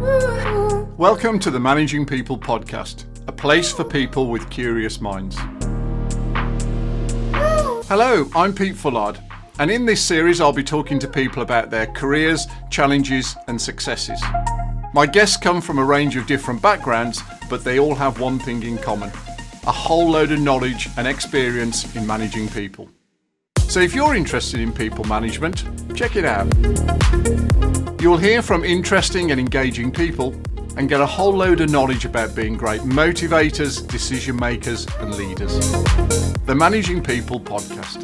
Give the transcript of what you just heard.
Welcome to the Managing People podcast, a place for people with curious minds. Hello, I'm Pete Fullard, and in this series, I'll be talking to people about their careers, challenges, and successes. My guests come from a range of different backgrounds, but they all have one thing in common a whole load of knowledge and experience in managing people. So if you're interested in people management, check it out. You'll hear from interesting and engaging people and get a whole load of knowledge about being great motivators, decision makers, and leaders. The Managing People Podcast.